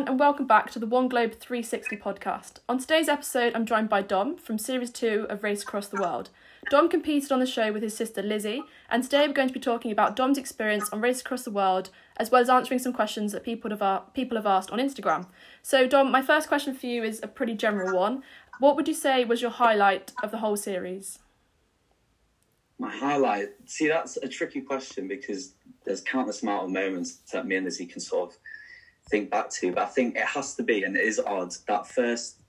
everyone, and welcome back to the One Globe 360 podcast. On today's episode, I'm joined by Dom from Series 2 of Race Across the World. Dom competed on the show with his sister Lizzie, and today we're going to be talking about Dom's experience on Race Across the World, as well as answering some questions that people have, people have asked on Instagram. So, Dom, my first question for you is a pretty general one. What would you say was your highlight of the whole series? My highlight. See, that's a tricky question because there's countless amount of moments that me and Lizzie can sort of think back to. But I think it has to be, and it is odd, that first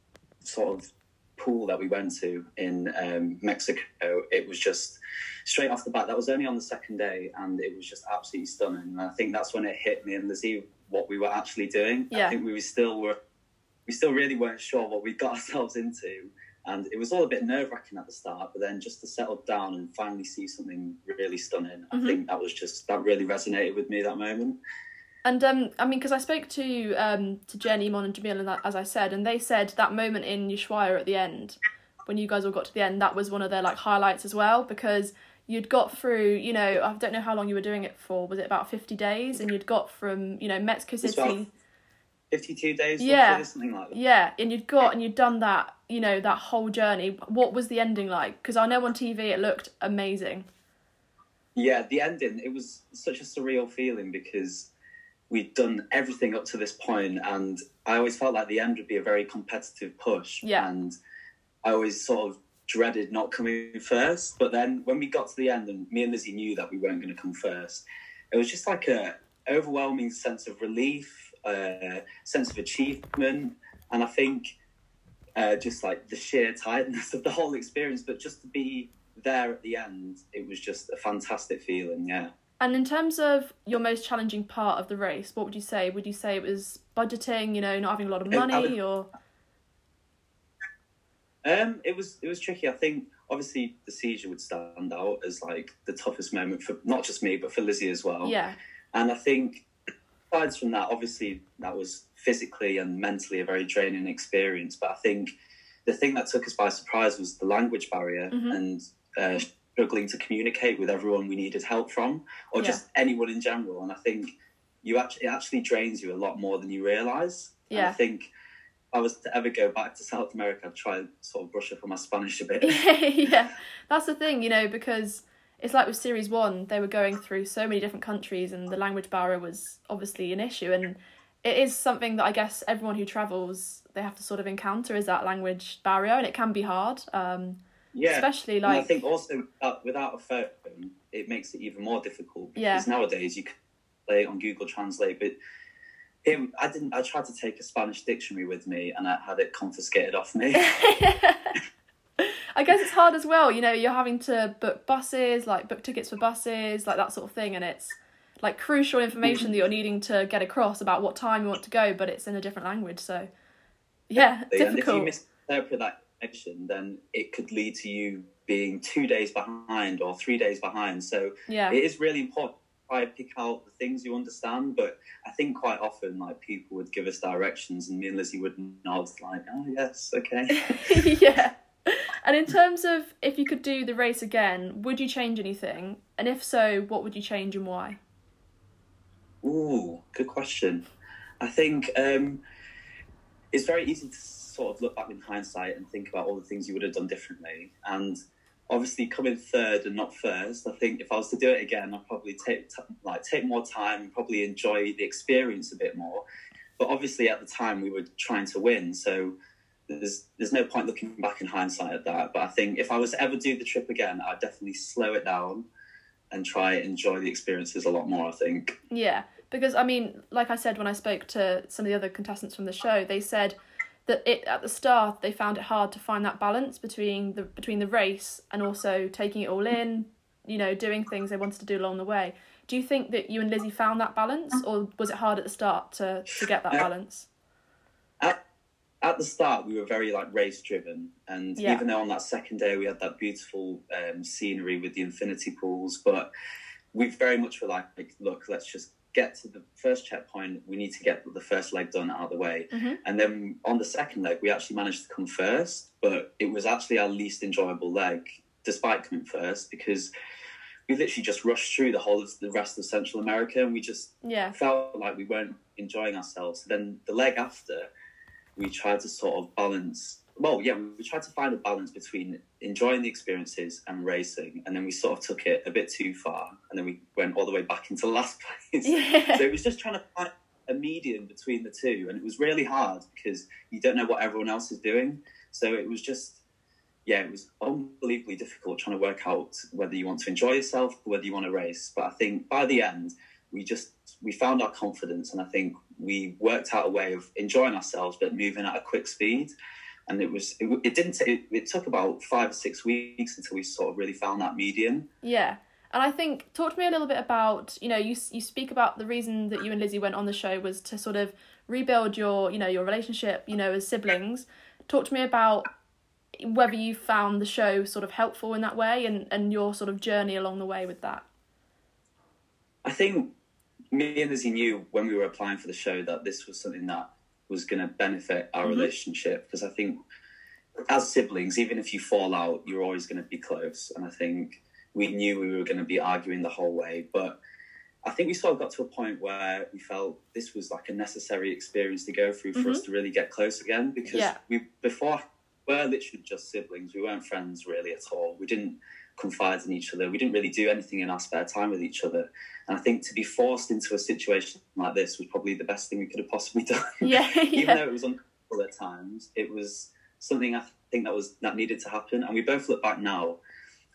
sort of pool that we went to in um, Mexico. It was just straight off the bat. That was only on the second day, and it was just absolutely stunning. And I think that's when it hit me and Lizzie what we were actually doing. Yeah. I think we were still were we still really weren't sure what we got ourselves into. And it was all a bit nerve wracking at the start, but then just to settle down and finally see something really stunning, Mhm. I think that was just that really resonated with me that moment. And um, I mean, because I spoke to um to Jen, Emon, and Jamil, and that, as I said, and they said that moment in Ushuaia at the end, when you guys all got to the end, that was one of their like highlights as well because you'd got through, you know, I don't know how long you were doing it for. Was it about fifty days? And you'd got from you know Mexico City, 52 days, Yeah. something like that. yeah, and you'd got and you'd done that, you know, that whole journey. What was the ending like? Because I know on TV it looked amazing. Yeah, the ending, it was such a surreal feeling because we'd done everything up to this point and I always felt like the end would be a very competitive push. Yeah. And I always sort of dreaded not coming first. But then when we got to the end and me and Lizzie knew that we weren't going to come first, it was just like a overwhelming sense of relief, uh, sense of achievement. And I think uh, just like the sheer tiredness of the whole experience, but just to be there at the end, it was just a fantastic feeling. Yeah. And in terms of your most challenging part of the race, what would you say? Would you say it was budgeting, you know, not having a lot of I money, or Um, it was it was tricky. I think obviously the seizure would stand out as like the toughest moment for not just me but for Lizzie as well. yeah, And I think aside from that, obviously that was physically and mentally a very draining experience. But I think the thing that took us by surprise was the language barrier Mhm. and uh, struggling to communicate with everyone we needed help from, or Yeah. just anyone in general. And I think you actually it actually drains you a lot more than you realise. And Yeah. I think if I was to ever go back to South America, I'd try and sort of brush up on my Spanish a bit. yeah. That's the thing, you know, because it's like with series one, they were going through so many different countries, and the language barrier was obviously an issue, and it is something that I guess everyone who travels they have to sort of encounter is that language barrier, and it can be hard. Um, yeah. especially And I think also without, without a phone, it makes it even more difficult Yeah. because nowadays you can play it on Google Translate. But it, I didn't. I tried to take a Spanish dictionary with me, and I had it confiscated off me. I guess it's hard as well. You know, you're having to book buses, like book tickets for buses, like that sort of thing, and it's like crucial information that mm-hmm. you're needing to get across about what time you want to go, but it's in a different language. So, yeah, and if you difficult. misinterpret that then it could lead to you being two days behind or three days behind. So Yeah, it is really important to try and pick out the things you understand. But I think quite often, like people would give us directions, and me and Lizzie would nod, like, "Oh yes, okay." yeah. And in terms of if you could do the race again, would you change anything? And if so, what would you change and why? Ooh, good question. I think um, it's very easy to sort of look back in hindsight and think about all the things you would have done differently. And obviously, coming third and not first, I think if I was to do it again, I'd probably take like take more time, and probably enjoy the experience a bit more. But obviously, at the time, we were trying to win, so there's there's no point looking back in hindsight at that. But I think if I was to ever do the trip again, I'd definitely slow it down and try enjoy the experiences a lot more. I think. Yeah, because I mean, like I said when I spoke to some of the other contestants from the show, they said that it at the start they found it hard to find that balance between the between the race and also taking it all in, you know, doing things they wanted to do along the way. Do you think that you and Lizzie found that balance, or was it hard at the start to to get that balance? at at the start we were very like race driven and Yeah. even though on that second day we had that beautiful um, scenery with the infinity pools but we very much were like look let's just get to the first checkpoint we need to get the first leg done out of the way Mhm. and then on the second leg we actually managed to come first but it was actually our least enjoyable leg despite coming first because we literally just rushed through the whole of the rest of Central America, and we just Yeah. felt like we weren't enjoying ourselves. Then the leg after, we tried to sort of balance. Well, yeah, we tried to find a balance between enjoying the experiences and racing, and then we sort of took it a bit too far, and then we went all the way back into last place. Yeah. So it was just trying to find a medium between the two, and it was really hard because you don't know what everyone else is doing. So it was just, yeah, it was unbelievably difficult trying to work out whether you want to enjoy yourself or whether you want to race. But I think by the end, we just we found our confidence, and I think we worked out a way of enjoying ourselves but moving at a quick speed. And it was it, it didn't it, it took about five or six weeks until we sort of really found that medium. Yeah. And I think talk to me a little bit about you know you you speak about the reason that you and Lizzie went on the show was to sort of rebuild your you know your relationship you know as siblings. Talk to me about whether you found the show sort of helpful in that way and and your sort of journey along the way with that. I think me and Lizzie knew when we were applying for the show that this was something that was going to benefit our Mhm. relationship because I think as siblings, even if you fall out, you're always going to be close. And I think we knew we were going to be arguing the whole way. But I think we sort of got to a point where we felt this was like a necessary experience to go through for us to really get close again because Yeah. we before we were literally just siblings. We weren't friends really at all. We didn't confide in each other. We didn't really do anything in our spare time with each other. And I think to be forced into a situation like this was probably the best thing we could have possibly done. Yeah, Even yeah. though it was uncomfortable at times, it was something I think that was that needed to happen. And we both look back now,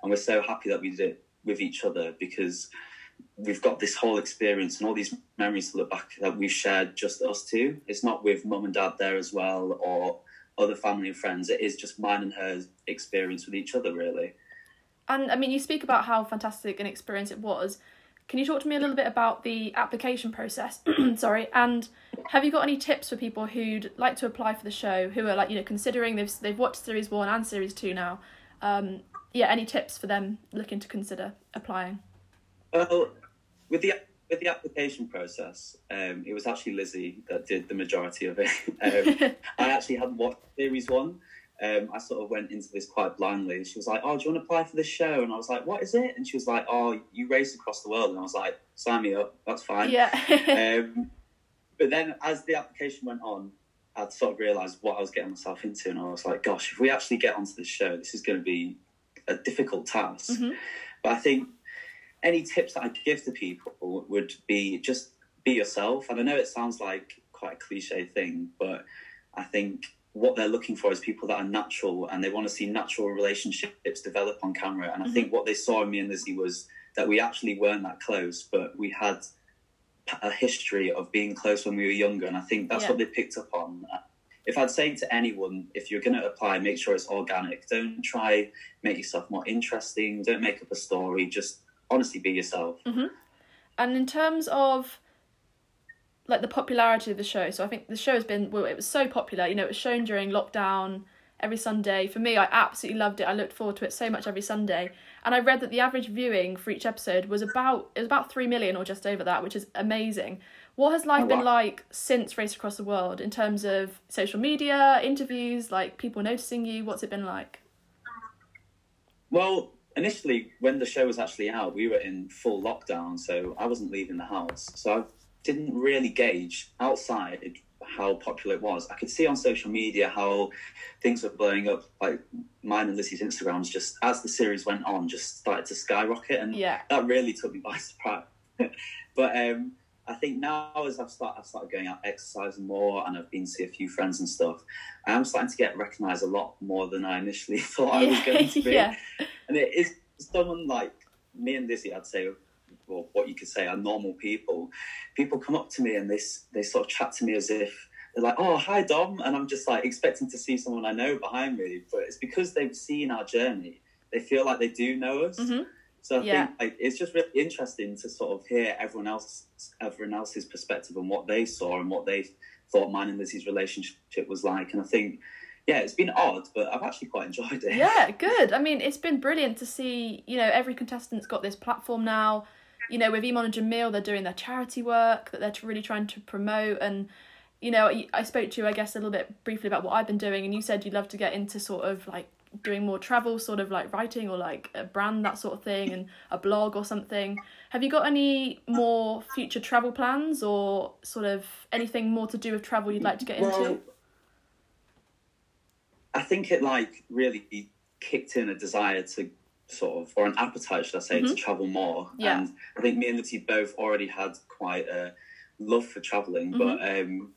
and we're so happy that we did it with each other because we've got this whole experience and all these memories to look back that we've shared just us two. It's not with mum and dad there as well or other family and friends. It is just mine and her experience with each other, really. And I mean, you speak about how fantastic an experience it was. Can you talk to me a little bit about the application process? Sorry, and have you got any tips for people who'd like to apply for the show, who are like you know considering they've they've watched series one and series two now? Um, yeah, any tips for them looking to consider applying? Well, with the with the application process, um, it was actually Lizzie that did the majority of it. um, I actually hadn't watched series one. Um, I sort of went into this quite blindly. She was like, "Oh, do you want to apply for this show?" And I was like, "What is it?" And she was like, "Oh, you race across the world." And I was like, "Sign me up. That's fine." yeah, um, but then as the application went on, I'd sort of realised what I was getting myself into, and I was like, "Gosh, if we actually get onto this show, this is going to be a difficult task." Mhm. But I think any tips that I give to people would be just be yourself. And I know it sounds like quite a cliche thing, but I think what they're looking for is people that are natural and they want to see natural relationships develop on camera. And I think mm-hmm. what they saw in me and Lizzie was that we actually weren't that close, but we had a history of being close when we were younger. And I think that's Yeah. what they picked up on. Uh, if I'd say to anyone, if you're going to apply, make sure it's organic. Don't try make yourself more interesting. Don't make up a story. Just honestly be yourself. Mm-hmm. And in terms of like the popularity of the show, so I think the show has been well, it was so popular. You know, it was shown during lockdown every Sunday. For me, I absolutely loved it. I looked forward to it so much every Sunday. And I read that the average viewing for each episode was about it was about three million or just over that, which is amazing. What has life Oh, been like since Race Across the World in terms of social media, interviews, like people noticing you? What's it been like? Well, initially, when the show was actually out, we were in full lockdown, so I wasn't leaving the house. So I didn't really gauge outside how popular it was. I could see on social media how things were blowing up. Like mine and Lizzie's Instagrams, just as the series went on, just started to skyrocket, and Yeah. that really took me by surprise. but um, I think now as I've started, I've started going out exercising more, and I've been to see a few friends and stuff. I am starting to get recognised a lot more than I initially thought I was going to be. yeah. And it is someone like me and Lizzie, I'd say, or what you could say are normal people. People come up to me and they they sort of chat to me as if they're like, "Oh, hi Dom," and I'm just like expecting to see someone I know behind me, but it's because they've seen our journey. They feel like they do know us. hmm So I Yeah. think like it's just really interesting to sort of hear everyone else, everyone else's perspective and what they saw and what they thought mine and Lizzie's relationship was like. And I think, yeah, it's been odd, but I've actually quite enjoyed it. Yeah, good. I mean, it's been brilliant to see, you know, every contestant's got this platform now. You know, with Emon and Jamil, they're doing their charity work that they're really trying to promote. And you know, I- spoke to you, I guess, a little bit briefly about what I've been doing, and you said you'd love to get into sort of like doing more travel, sort of like writing or like a brand, that sort of thing, and a blog or something. Have you got any more future travel plans or sort of anything more to do with travel you'd like to get Well, into? I think it like really kicked in a desire to sort of, or an appetite, should I say, to travel more. Mm-hmm. Yeah. And I think me and Lizzie both already had quite a love for traveling, but Mm-hmm. um,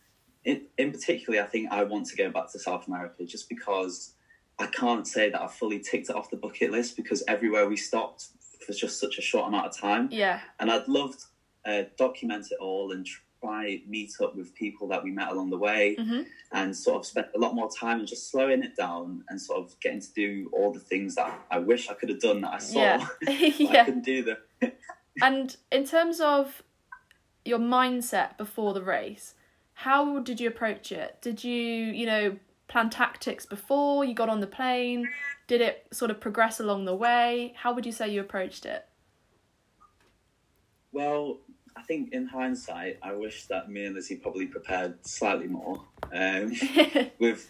in, in particularly, I think I want to go back to South America just because I can't say that I fully ticked it off the bucket list because everywhere we stopped for just such a short amount of time. Yeah, and I'd loved uh, document it all and try meet up with people that we met along the way Mhm. and sort of spent a lot more time and just slowing it down and sort of getting to do all the things that I wish I could have done that I saw. yeah, but I couldn't do them. And in terms of your mindset before the race, how did you approach it? Did you, you know, plan tactics before you got on the plane? Did it sort of progress along the way? How would you say you approached it? Well, I think in hindsight, I wish that me and Lizzie probably prepared slightly more. Um, with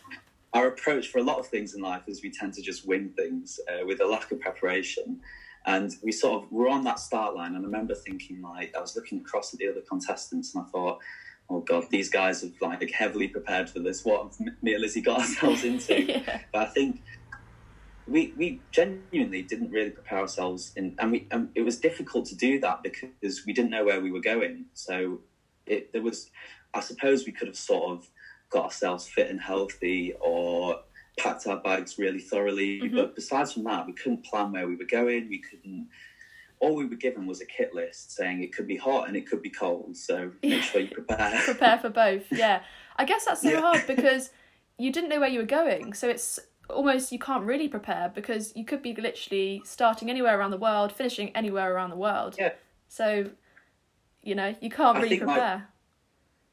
our approach for a lot of things in life is we tend to just wing things uh, with a lack of preparation. And we sort of were on that start line, and I remember thinking like I was looking across at the other contestants, and I thought, "Oh God, these guys have like heavily prepared for this. What have me and Lizzie got ourselves into?" yeah. But I think we we genuinely didn't really prepare ourselves, in, and we um, it was difficult to do that because we didn't know where we were going. So it there was, I suppose, we could have sort of got ourselves fit and healthy or packed our bags really thoroughly. Mhm. But besides from that, we couldn't plan where we were going. We couldn't. All we were given was a kit list saying it could be hot and it could be cold. So make sure you prepare. Prepare for both. Yeah. I guess that's so Yeah. hard because you didn't know where you were going. So it's almost you can't really prepare because you could be literally starting anywhere around the world, finishing anywhere around the world. Yeah. So, you know, you can't I really prepare.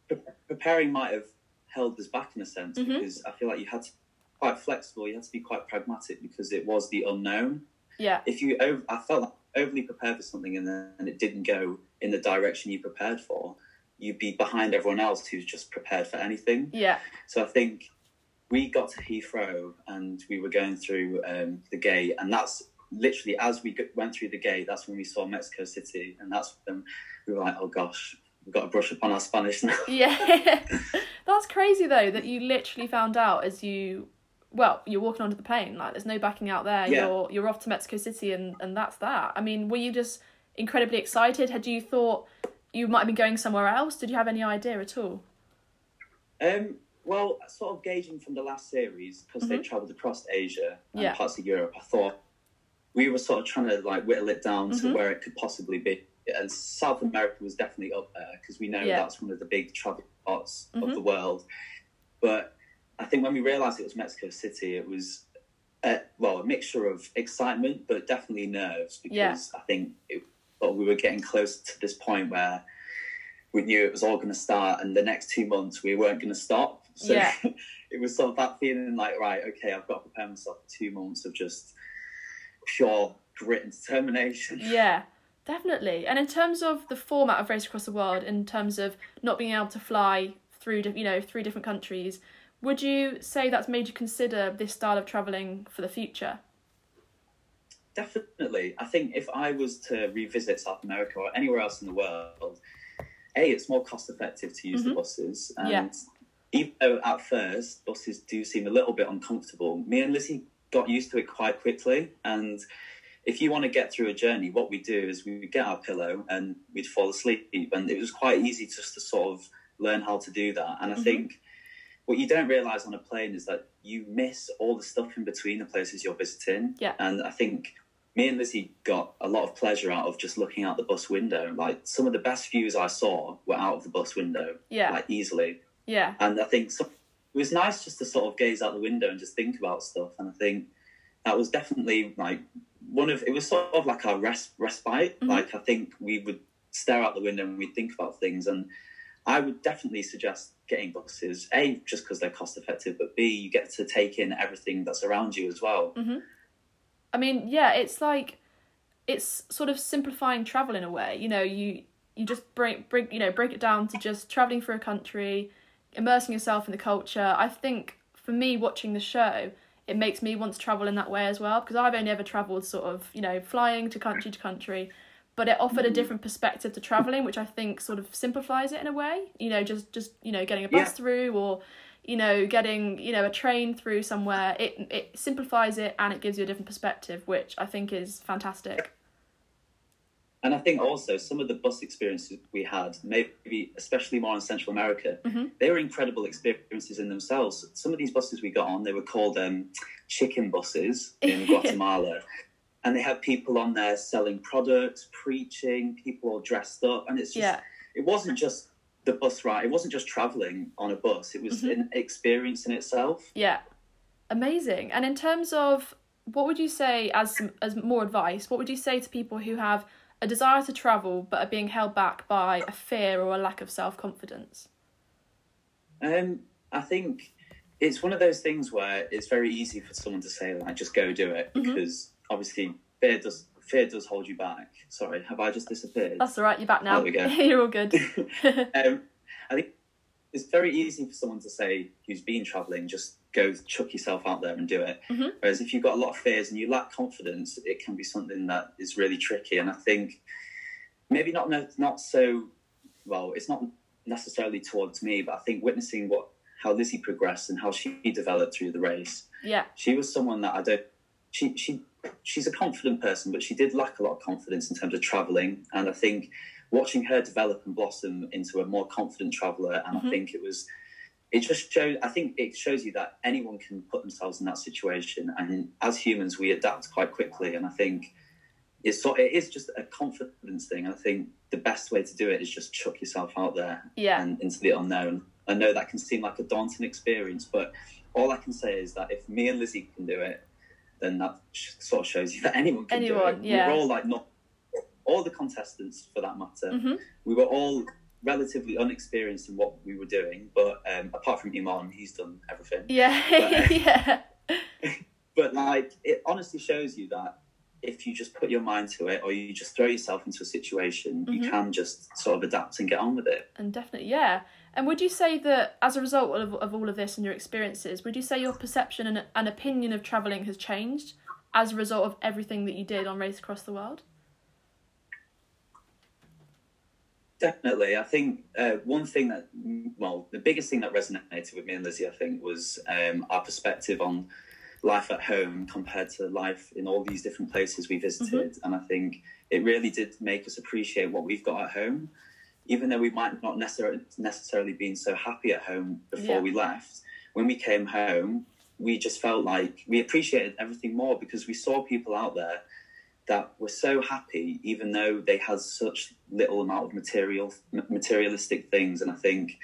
pre- preparing might have held us back in a sense Mhm. because I feel like you had to be quite flexible. You had to be quite pragmatic because it was the unknown. yeah. If you, I felt like overly prepared for something and then and it didn't go in the direction you prepared for, you'd be behind everyone else who's just prepared for anything. Yeah. So I think we got to Heathrow and we were going through um, the gate, and that's literally as we went through the gate, that's when we saw Mexico City, and that's when we were like, oh gosh, we've got to brush up on our Spanish now. Yeah. That's crazy though that you literally found out as you well, you're walking onto the plane, like there's no backing out there. Yeah. You're you're off to Mexico City and, and that's that. I mean, were you just incredibly excited? Had you thought you might have been going somewhere else? Did you have any idea at all? Um, well, sort of gauging from the last series because they travelled across Asia and Mm-hmm. Yeah. parts of Europe. I thought we were sort of trying to like whittle it down Mhm. to where it could possibly be, and South America was definitely up there because we know Yeah. that's one of the big travel spots Mhm. of the world. But I think when we realised it was Mexico City, it was. Uh, well, a mixture of excitement, but definitely nerves because Yeah. I think it, well, we were getting close to this point where we knew it was all going to start, and the next two months we weren't going to stop. So Yeah. it was sort of that feeling like, right, okay, I've got to prepare myself for two months of just pure grit and determination. Yeah, definitely. And in terms of the format of Race Across the World, in terms of not being able to fly through, you know, three different countries, would you say that's made you consider this style of traveling for the future? Definitely. I think if I was to revisit South America or anywhere else in the world, A, it's more cost effective to use the mm-hmm. buses. And Yeah. Even though at first buses do seem a little bit uncomfortable, me and Lizzie got used to it quite quickly. And if you want to get through a journey, what we do is we would get our pillow and we'd fall asleep. And it was quite easy just to sort of learn how to do that. And I Mhm. think what you don't realize on a plane is that you miss all the stuff in between the places you're visiting. Yeah. And I think me and Lizzie got a lot of pleasure out of just looking out the bus window. Like some of the best views I saw were out of the bus window, Yeah, like easily. Yeah, And I think some, it was nice just to sort of gaze out the window and just think about stuff. And I think that was definitely like one of it was sort of like our res, respite. Mhm. Like I think we would stare out the window and we'd think about things. And I would definitely suggest getting buses. A just because they're cost effective, but B you get to take in everything that's around you as well. I mean, yeah, it's like it's sort of simplifying travel in a way. You know, you you just break break you know break it down to just traveling through a country, immersing yourself in the culture. I think for me, watching the show, it makes me want to travel in that way as well because I've only ever travelled sort of, you know, flying to country to country, but it offered a mm-hmm. different perspective to travelling, which I think sort of simplifies it in a way. You know, just just you know, getting a bus Yeah. through or you know, getting you know a train through somewhere. It it simplifies it and it gives you a different perspective, which I think is fantastic. And I think also some of the bus experiences we had, maybe especially more in Central America, Mhm. they were incredible experiences in themselves. Some of these buses we got on, they were called um, chicken buses in Guatemala. and they had people on there selling products, preaching, people all dressed up. And it's just, Yeah. it wasn't just the bus ride, it wasn't just traveling on a bus, it was Mhm. an experience in itself. Yeah, amazing. And in terms of what would you say as as more advice? What would you say to people who have a desire to travel but are being held back by a fear or a lack of self confidence? Um, I think it's one of those things where it's very easy for someone to say like just go do it Mhm. because obviously fear does fear does hold you back. Sorry, have I just disappeared? That's all right. You're back now. There we go. You're all good. um, I think it's very easy for someone to say who's been travelling, just go chuck yourself out there and do it. Mhm. Whereas if you've got a lot of fears and you lack confidence, it can be something that is really tricky. And I think maybe not not so well. It's not necessarily towards me, but I think witnessing what how Lizzie progressed and how she developed through the race, yeah, she was someone that I don't. She she she's a confident person, but she did lack a lot of confidence in terms of traveling. And I think watching her develop and blossom into a more confident traveler, and Mhm. I think it was. It just shows. I think it shows you that anyone can put themselves in that situation, and as humans, we adapt quite quickly. And I think it's so it is just a confidence thing. I think the best way to do it is just chuck yourself out there yeah, and into the unknown. I know that can seem like a daunting experience, but all I can say is that if me and Lizzie can do it, then that sort of shows you that anyone can Anyone, do it. yeah. We're all like not all the contestants for that matter. hmm We were all relatively unexperienced in what we were doing, but um, apart from Emon, he's done everything. yeah, yeah, But like, it honestly shows you that if you just put your mind to it, or you just throw yourself into a situation, Mhm. you can just sort of adapt and get on with it. and definitely yeah. And would you say that as a result of, of all of this and your experiences, would you say your perception and, and opinion of traveling has changed as a result of everything that you did on Race Across the World? Definitely. I think uh, one thing that, well, the biggest thing that resonated with me and Lizzie, I think, was um, our perspective on life at home compared to life in all these different places we visited. And I think it really did make us appreciate what we've got at home, even though we might not necessarily necessarily been so happy at home before Yeah. we left. When we came home, we just felt like we appreciated everything more because we saw people out there that were so happy, even though they had such little amount of material materialistic things. And I think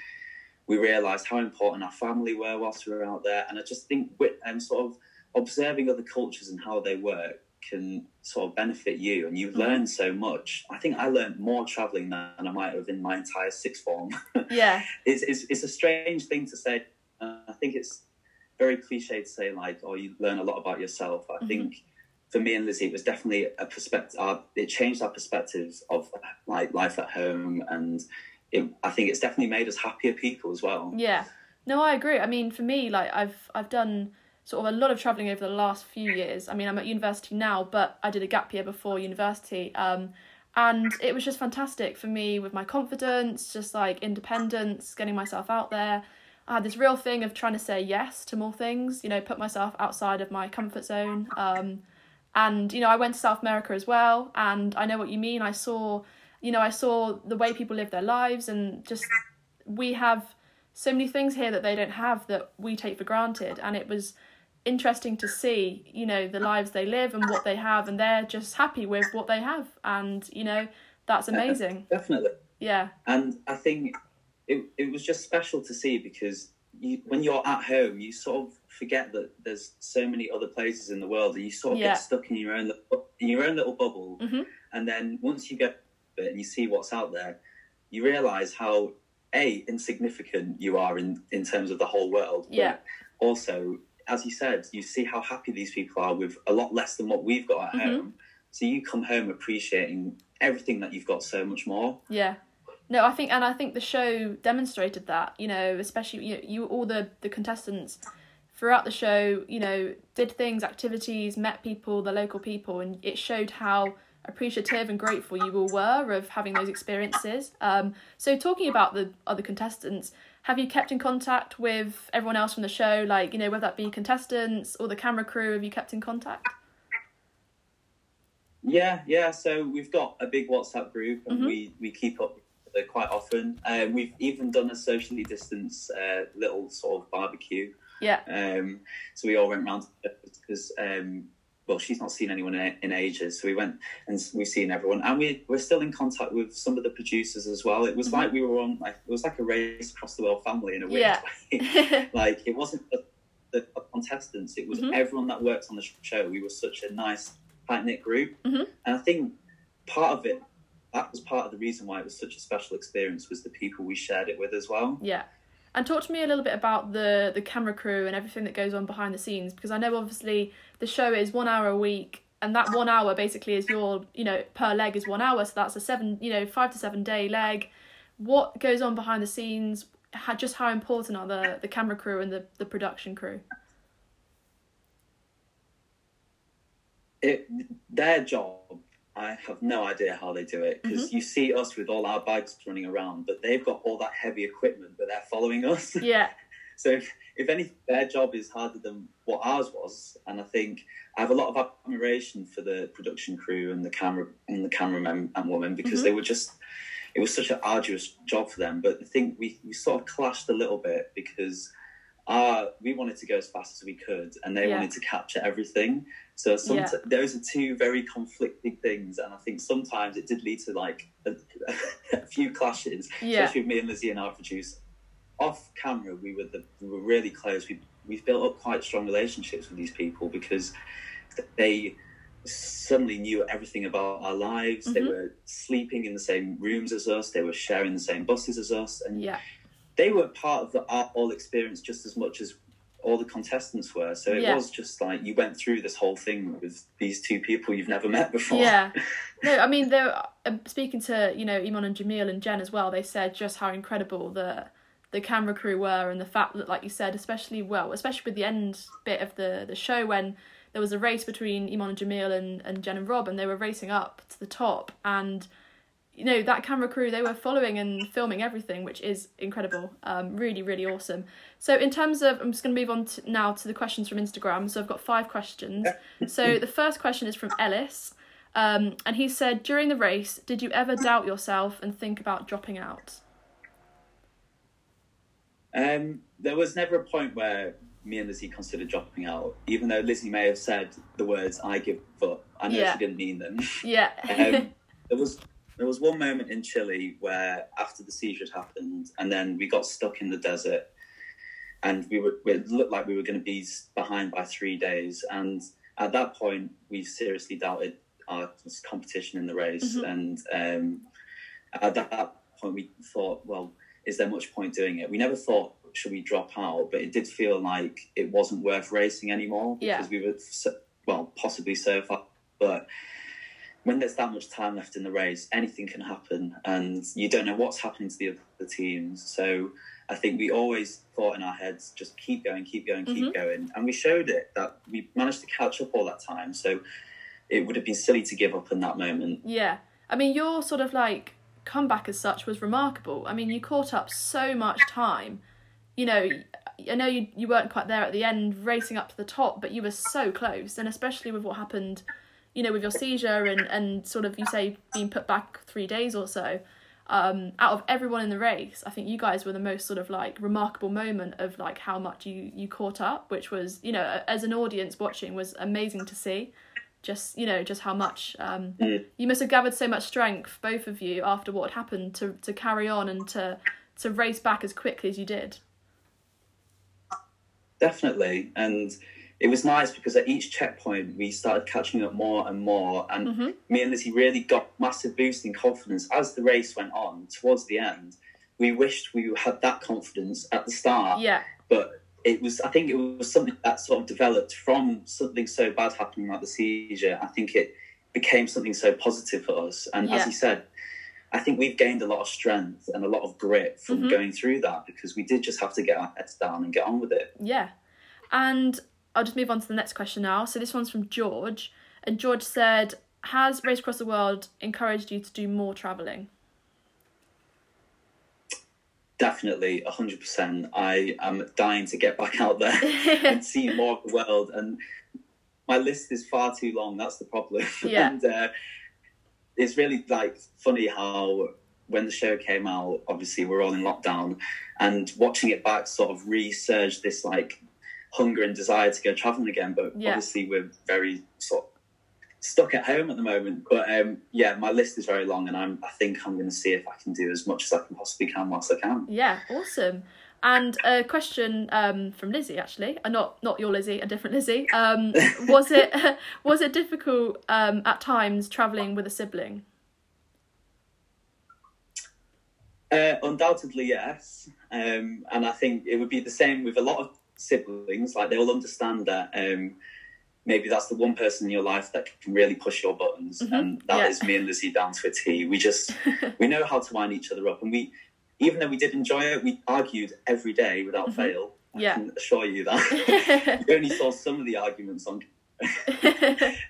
we realised how important our family were whilst we were out there. And I just think with um, sort of observing other cultures and how they work can sort of benefit you, and you Mhm. learn so much. I think I learned more travelling than I might have in my entire sixth form. Yeah, it's, it's it's a strange thing to say. Uh, I think it's very cliche to say like, "Oh, you learn a lot about yourself." I Mhm. think for me and Lizzie, it was definitely a perspective. It changed our perspectives of like life at home, and it, I think it's definitely made us happier people as well. Yeah. No, I agree. I mean, for me, like I've I've done sort of a lot of traveling over the last few years. I mean, I'm at university now, but I did a gap year before university. Um and it was just fantastic for me with my confidence, just like independence, getting myself out there. I had this real thing of trying to say yes to more things, you know, put myself outside of my comfort zone. Um and you know, I went to South America as well, and I know what you mean. I saw, you know, I saw the way people live their lives and just we have so many things here that they don't have that we take for granted and it was interesting to see you know the lives they live and what they have and they're just happy with what they have and you know that's amazing Definitely. yeah And I think it, it was just special to see because you, when you're at home, you sort of forget that there's so many other places in the world, and you sort of Yeah. get stuck in your own little- in your own little bubble. Mhm. And then once you get it and you see what's out there, you realise how a insignificant you are in in terms of the whole world. but Yeah. Also, as you said, you see how happy these people are with a lot less than what we've got at Mhm. home. So you come home appreciating everything that you've got so much more. yeah No, I think, and I think the show demonstrated that. You know, especially you, you all the the contestants throughout the show. You know, did things, activities, met people, the local people, and it showed how appreciative and grateful you all were of having those experiences. Um, so talking about the other contestants, have you kept in contact with everyone else from the show? Like, you know, whether that be contestants or the camera crew, have you kept in contact? Yeah, yeah. So we've got a big WhatsApp group, and Mhm. we we keep up with quite often. Um, we've even done a socially distanced uh, little sort of barbecue. Yeah. Um, so we all went round because um, well, she's not seen anyone in, in ages, so we went and we've seen everyone, and we we're still in contact with some of the producers as well. It was Mhm. like we were on like it was like a race across the world family in a weird Yeah. way. like it wasn't just the contestants; it was Mhm. everyone that worked on the show. We were such a nice tight knit group, Mhm. and I think part of it that was part of the reason why it was such a special experience was the people we shared it with as well. Yeah. And talk to me a little bit about the the camera crew and everything that goes on behind the scenes because I know obviously the show is one hour a week and that one hour basically is your you know per leg is one hour so that's a seven you know five to seven day leg. What goes on behind the scenes? How, just how important are the the camera crew and the the production crew? It their job. I have no idea how they do it because you see us with all our bags running around, but they've got all that heavy equipment, but they're following us. Yeah. So if, if anything, their job is harder than what ours was, and I think I have a lot of admiration for the production crew and the camera and the cameramen and women because Mhm. they were just. It was such an arduous job for them, but I think we, we sort of clashed a little bit because uh, we wanted to go as fast as we could, and they Yeah. wanted to capture everything. So some Yeah. those are two very conflicting things, and I think sometimes it did lead to like a, a few clashes, Yeah. especially with me and Lizzie and our producer off camera we were the, we were really close we we've built up quite strong relationships with these people because they suddenly knew everything about our lives they Mhm. were sleeping in the same rooms as us they were sharing the same buses as us and Yeah. they were part of the art all experience just as much as all the contestants were so it Yeah. was just like you went through this whole thing with these two people you've never met before Yeah. No, I mean, they were, uh, speaking to you know Emon and Jamil and Jen as well. They said just how incredible the the camera crew were, and the fact that, like you said, especially well, especially with the end bit of the the show when there was a race between Emon and Jamil and and Jen and Rob, and they were racing up to the top, and you know that camera crew they were following and filming everything, which is incredible. Um, really, really awesome. So in terms of, I'm just going to move on to, now to the questions from Instagram. So I've got five questions. So the first question is from Ellis. Um, and he said, during the race, did you ever doubt yourself and think about dropping out? Um, there was never a point where me and Lizzie considered dropping out, even though Lizzie may have said the words "I give up." I know Yeah. she didn't mean them. Yeah. Um, there was there was one moment in Chile where after the seizure had happened, and then we got stuck in the desert, and we were it looked like we were going to be behind by three days, and at that point we seriously doubted our competition in the race, Mhm. and um, at that point we thought, well, is there much point doing it? We never thought should we drop out, but it did feel like it wasn't worth racing anymore Yeah. because we were so, well possibly so far, but when there's that much time left in the race, anything can happen, and you don't know what's happening to the other teams. So I think we always thought in our heads, just keep going, keep going, keep Mhm. going, and we showed it that we managed to catch up all that time. So it would have been silly to give up in that moment. yeah. I mean, your sort of like comeback as such was remarkable. I mean, you caught up so much time. You know, I know you, you weren't quite there at the end, racing up to the top, but you were so close. And especially with what happened, you know, with your seizure and, and sort of, you say, being put back three days or so. Um, out of everyone in the race, I think you guys were the most sort of like remarkable moment of like how much you you caught up, which was you know as an audience watching was amazing to see. Just you know just how much um, you must have gathered so much strength, both of you, after what had happened to to carry on and to to race back as quickly as you did. Definitely. And it was nice because at each checkpoint we started catching up more and more. And hmm me and Lizzie really got massive boost in confidence as the race went on towards the end. We wished we had that confidence at the start, Yeah, but it was I think it was something that sort of developed from something so bad happening like the seizure. I think it became something so positive for us. And Yeah. as he said, I think we've gained a lot of strength and a lot of grit from Mhm. going through that because we did just have to get our heads down and get on with it. Yeah. And I'll just move on to the next question now. So this one's from George. And George said, Has Race Across the World encouraged you to do more travelling? Definitely, 100%. I am dying to get back out there and see more of the world. And my list is far too long. That's the problem. Yeah. and uh, it's really like funny how when the show came out, obviously we're all in lockdown, and watching it back sort of resurged this like hunger and desire to go traveling again. But Yeah. obviously we're very sort of stuck at home at the moment. But um, yeah, my list is very long, and I'm I think I'm going to see if I can do as much as I can possibly can whilst I can. Yeah, awesome. And a question um, from Lizzie, actually, uh, not not your Lizzie, a different Lizzie. Um, was it was it difficult um, at times traveling with a sibling? Uh, undoubtedly, yes. Um, and I think it would be the same with a lot of siblings. Like they will understand that um, maybe that's the one person in your life that can really push your buttons, Mhm, and that is yeah. me and Lizzie down to a T. We just we know how to wind each other up, and we even though we did enjoy it, we argued every day without Mhm. fail. Yeah. I can assure you that. you only saw some of the arguments on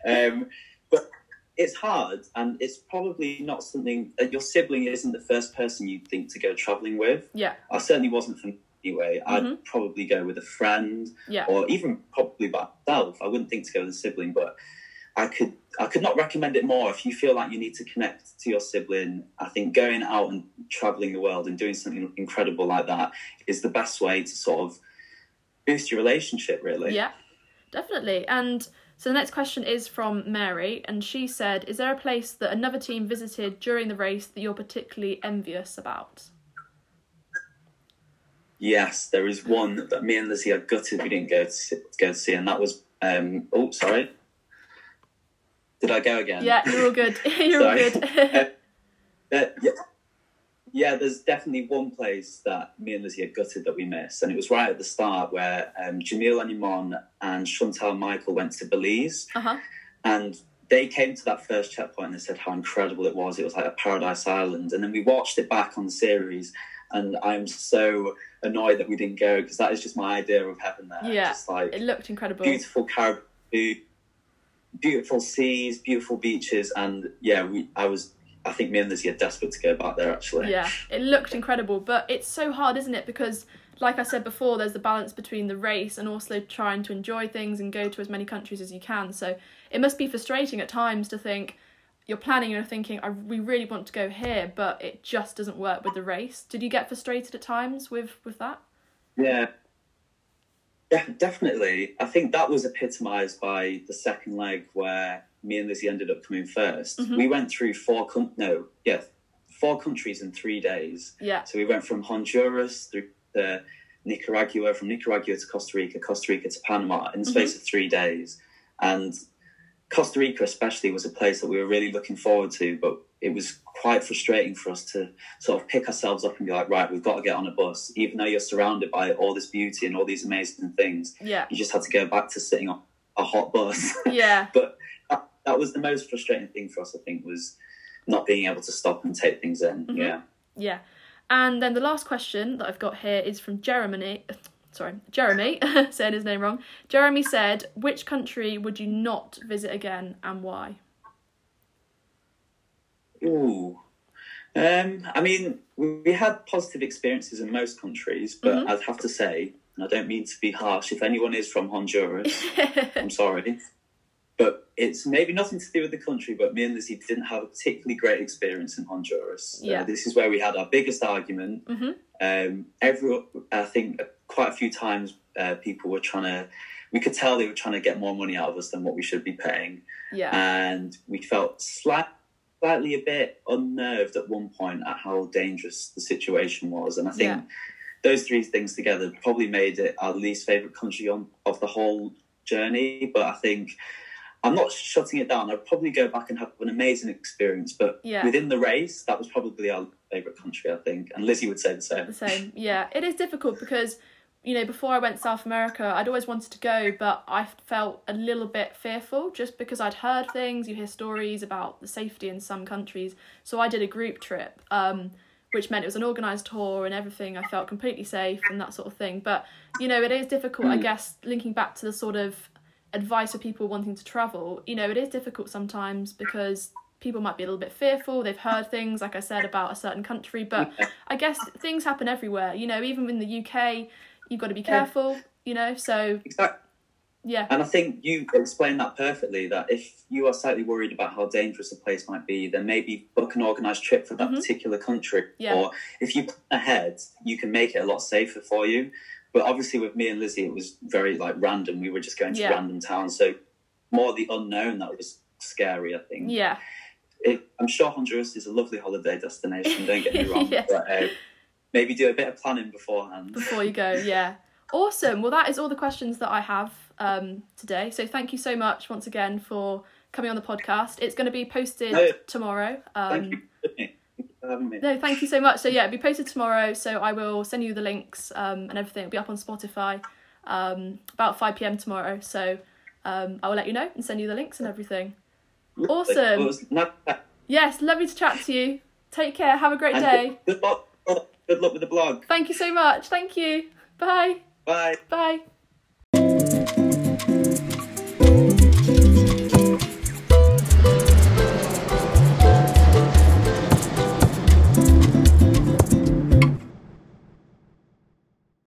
um, but it's hard, and it's probably not something that your sibling isn't the first person you'd think to go traveling with. yeah, I certainly wasn't for anyway. I'd Mhm. probably go with a friend, yeah, or even probably by myself. I wouldn't think to go with a sibling, but I could. I could not recommend it more. If you feel like you need to connect to your sibling, I think going out and traveling the world and doing something incredible like that is the best way to sort of boost your relationship. Really. yeah, definitely. And so the next question is from Mary, and she said, "Is there a place that another team visited during the race that you're particularly envious about?" Yes, there is one that me and Lizzie are gutted we didn't go to see, go to see, and that was. Um, oh, sorry. Did I go again? Yeah, you're all good. you're all good. Uh, yeah, yeah, there's definitely one place that me and Lizzie are gutted that we missed, and it was right at the start where um, Jamil and Emon and Chantal Michael went to Belize, uh huh. and they came to that first checkpoint and they said how incredible it was. It was like a paradise island, and then we watched it back on the series, and I'm so annoyed that we didn't go because that is just my idea of heaven there. Yeah. just like It looked incredible. beautiful Caribou, beautiful seas, beautiful beaches, and yeah, we. I was. I think me and Lizzie are desperate to go back there. Actually, Yeah, it looked incredible, but it's so hard, isn't it? Because, like I said before, there's the balance between the race and also trying to enjoy things and go to as many countries as you can. So it must be frustrating at times to think you're planning and you're thinking, I, we really want to go here, but it just doesn't work with the race. Did you get frustrated at times with with that? yeah, yeah, definitely. I think that was epitomised by the second leg where me and Lizzie ended up coming 1st Mhm. We went through four, com- no, yeah, four countries in three days. Yeah, So we went from Honduras through the Nicaragua, from Nicaragua to Costa Rica, Costa Rica to Panama in the space of three days. And Costa Rica, especially, was a place that we were really looking forward to, but it was quite frustrating for us to sort of pick ourselves up and be like, right, we've got to get on a bus. Even though you're surrounded by all this beauty and all these amazing things, yeah, you just had to go back to sitting on a hot bus. yeah, but that, that was the most frustrating thing for us, I think, was not being able to stop and take things in. Mhm. Yeah. yeah. And then the last question that I've got here is from Jeremy. Sorry, Jeremy, saying his name wrong. Jeremy said, "Which country would you not visit again, and why?" Ooh. Um, I mean, we had positive experiences in most countries, but Mhm. I'd have to say, and I don't mean to be harsh, if anyone is from Honduras, I'm sorry. But it's maybe nothing to do with the country, but me and Lizzie didn't have a particularly great experience in Honduras. Uh, Yeah. this is where we had our biggest argument. hmm Um, every, I think quite a few times uh, people were trying to, we could tell they were trying to get more money out of us than what we should be paying Yeah. and we felt slight, slightly a bit unnerved at one point at how dangerous the situation was. And I think Yeah. those three things together probably made it our least favourite country on of the whole journey. But I think I'm not shutting it down. I'd probably go back and have an amazing experience. But Yeah. within the race, that was probably our favourite country, I think. And Lizzie would say the same. the same. Yeah, it is difficult because you know, before I went South America, I'd always wanted to go, but I felt a little bit fearful just because I'd heard things. You hear stories about the safety in some countries. So I did a group trip, um, which meant it was an organised tour and everything. I felt completely safe and that sort of thing. But, you know, it is difficult, I guess, linking back to the sort of advice for people wanting to travel, you know, it is difficult sometimes because people might be a little bit fearful. They've heard things, like I said, about a certain country. But I guess things happen everywhere, you know, even in the UK you've got to be careful, you know. So Exactly. yeah, And I think you explained that perfectly. That if you are slightly worried about how dangerous a place might be, then maybe book an organised trip for that particular country. Mm-hmm. Yeah. Or if you plan ahead, you can make it a lot safer for you. But obviously, with me and Lizzie, it was very like random. We were just going to Yeah. random towns, so more the unknown that was scary. I think. yeah, It, I'm sure Honduras is a lovely holiday destination. Don't get me wrong, Yes. but uh, maybe do a bit of planning beforehand. before you go, yeah. Awesome. Well, that is all the questions that I have um, today. So thank you so much once again for coming on the podcast. It's going to be posted No. tomorrow. Um, Thank you. For me. No, thank you so much. So yeah, it'll be posted tomorrow. So I will send you the links um, and everything. It'll be up on Spotify um, about five pm tomorrow. So um, I will let you know and send you the links and everything. Awesome. Well, it was nice- Yes, lovely to chat to you. Take care. Have a great day. Good luck. Good luck with the blog. Thank you so much. Thank you. Bye. Bye. Bye.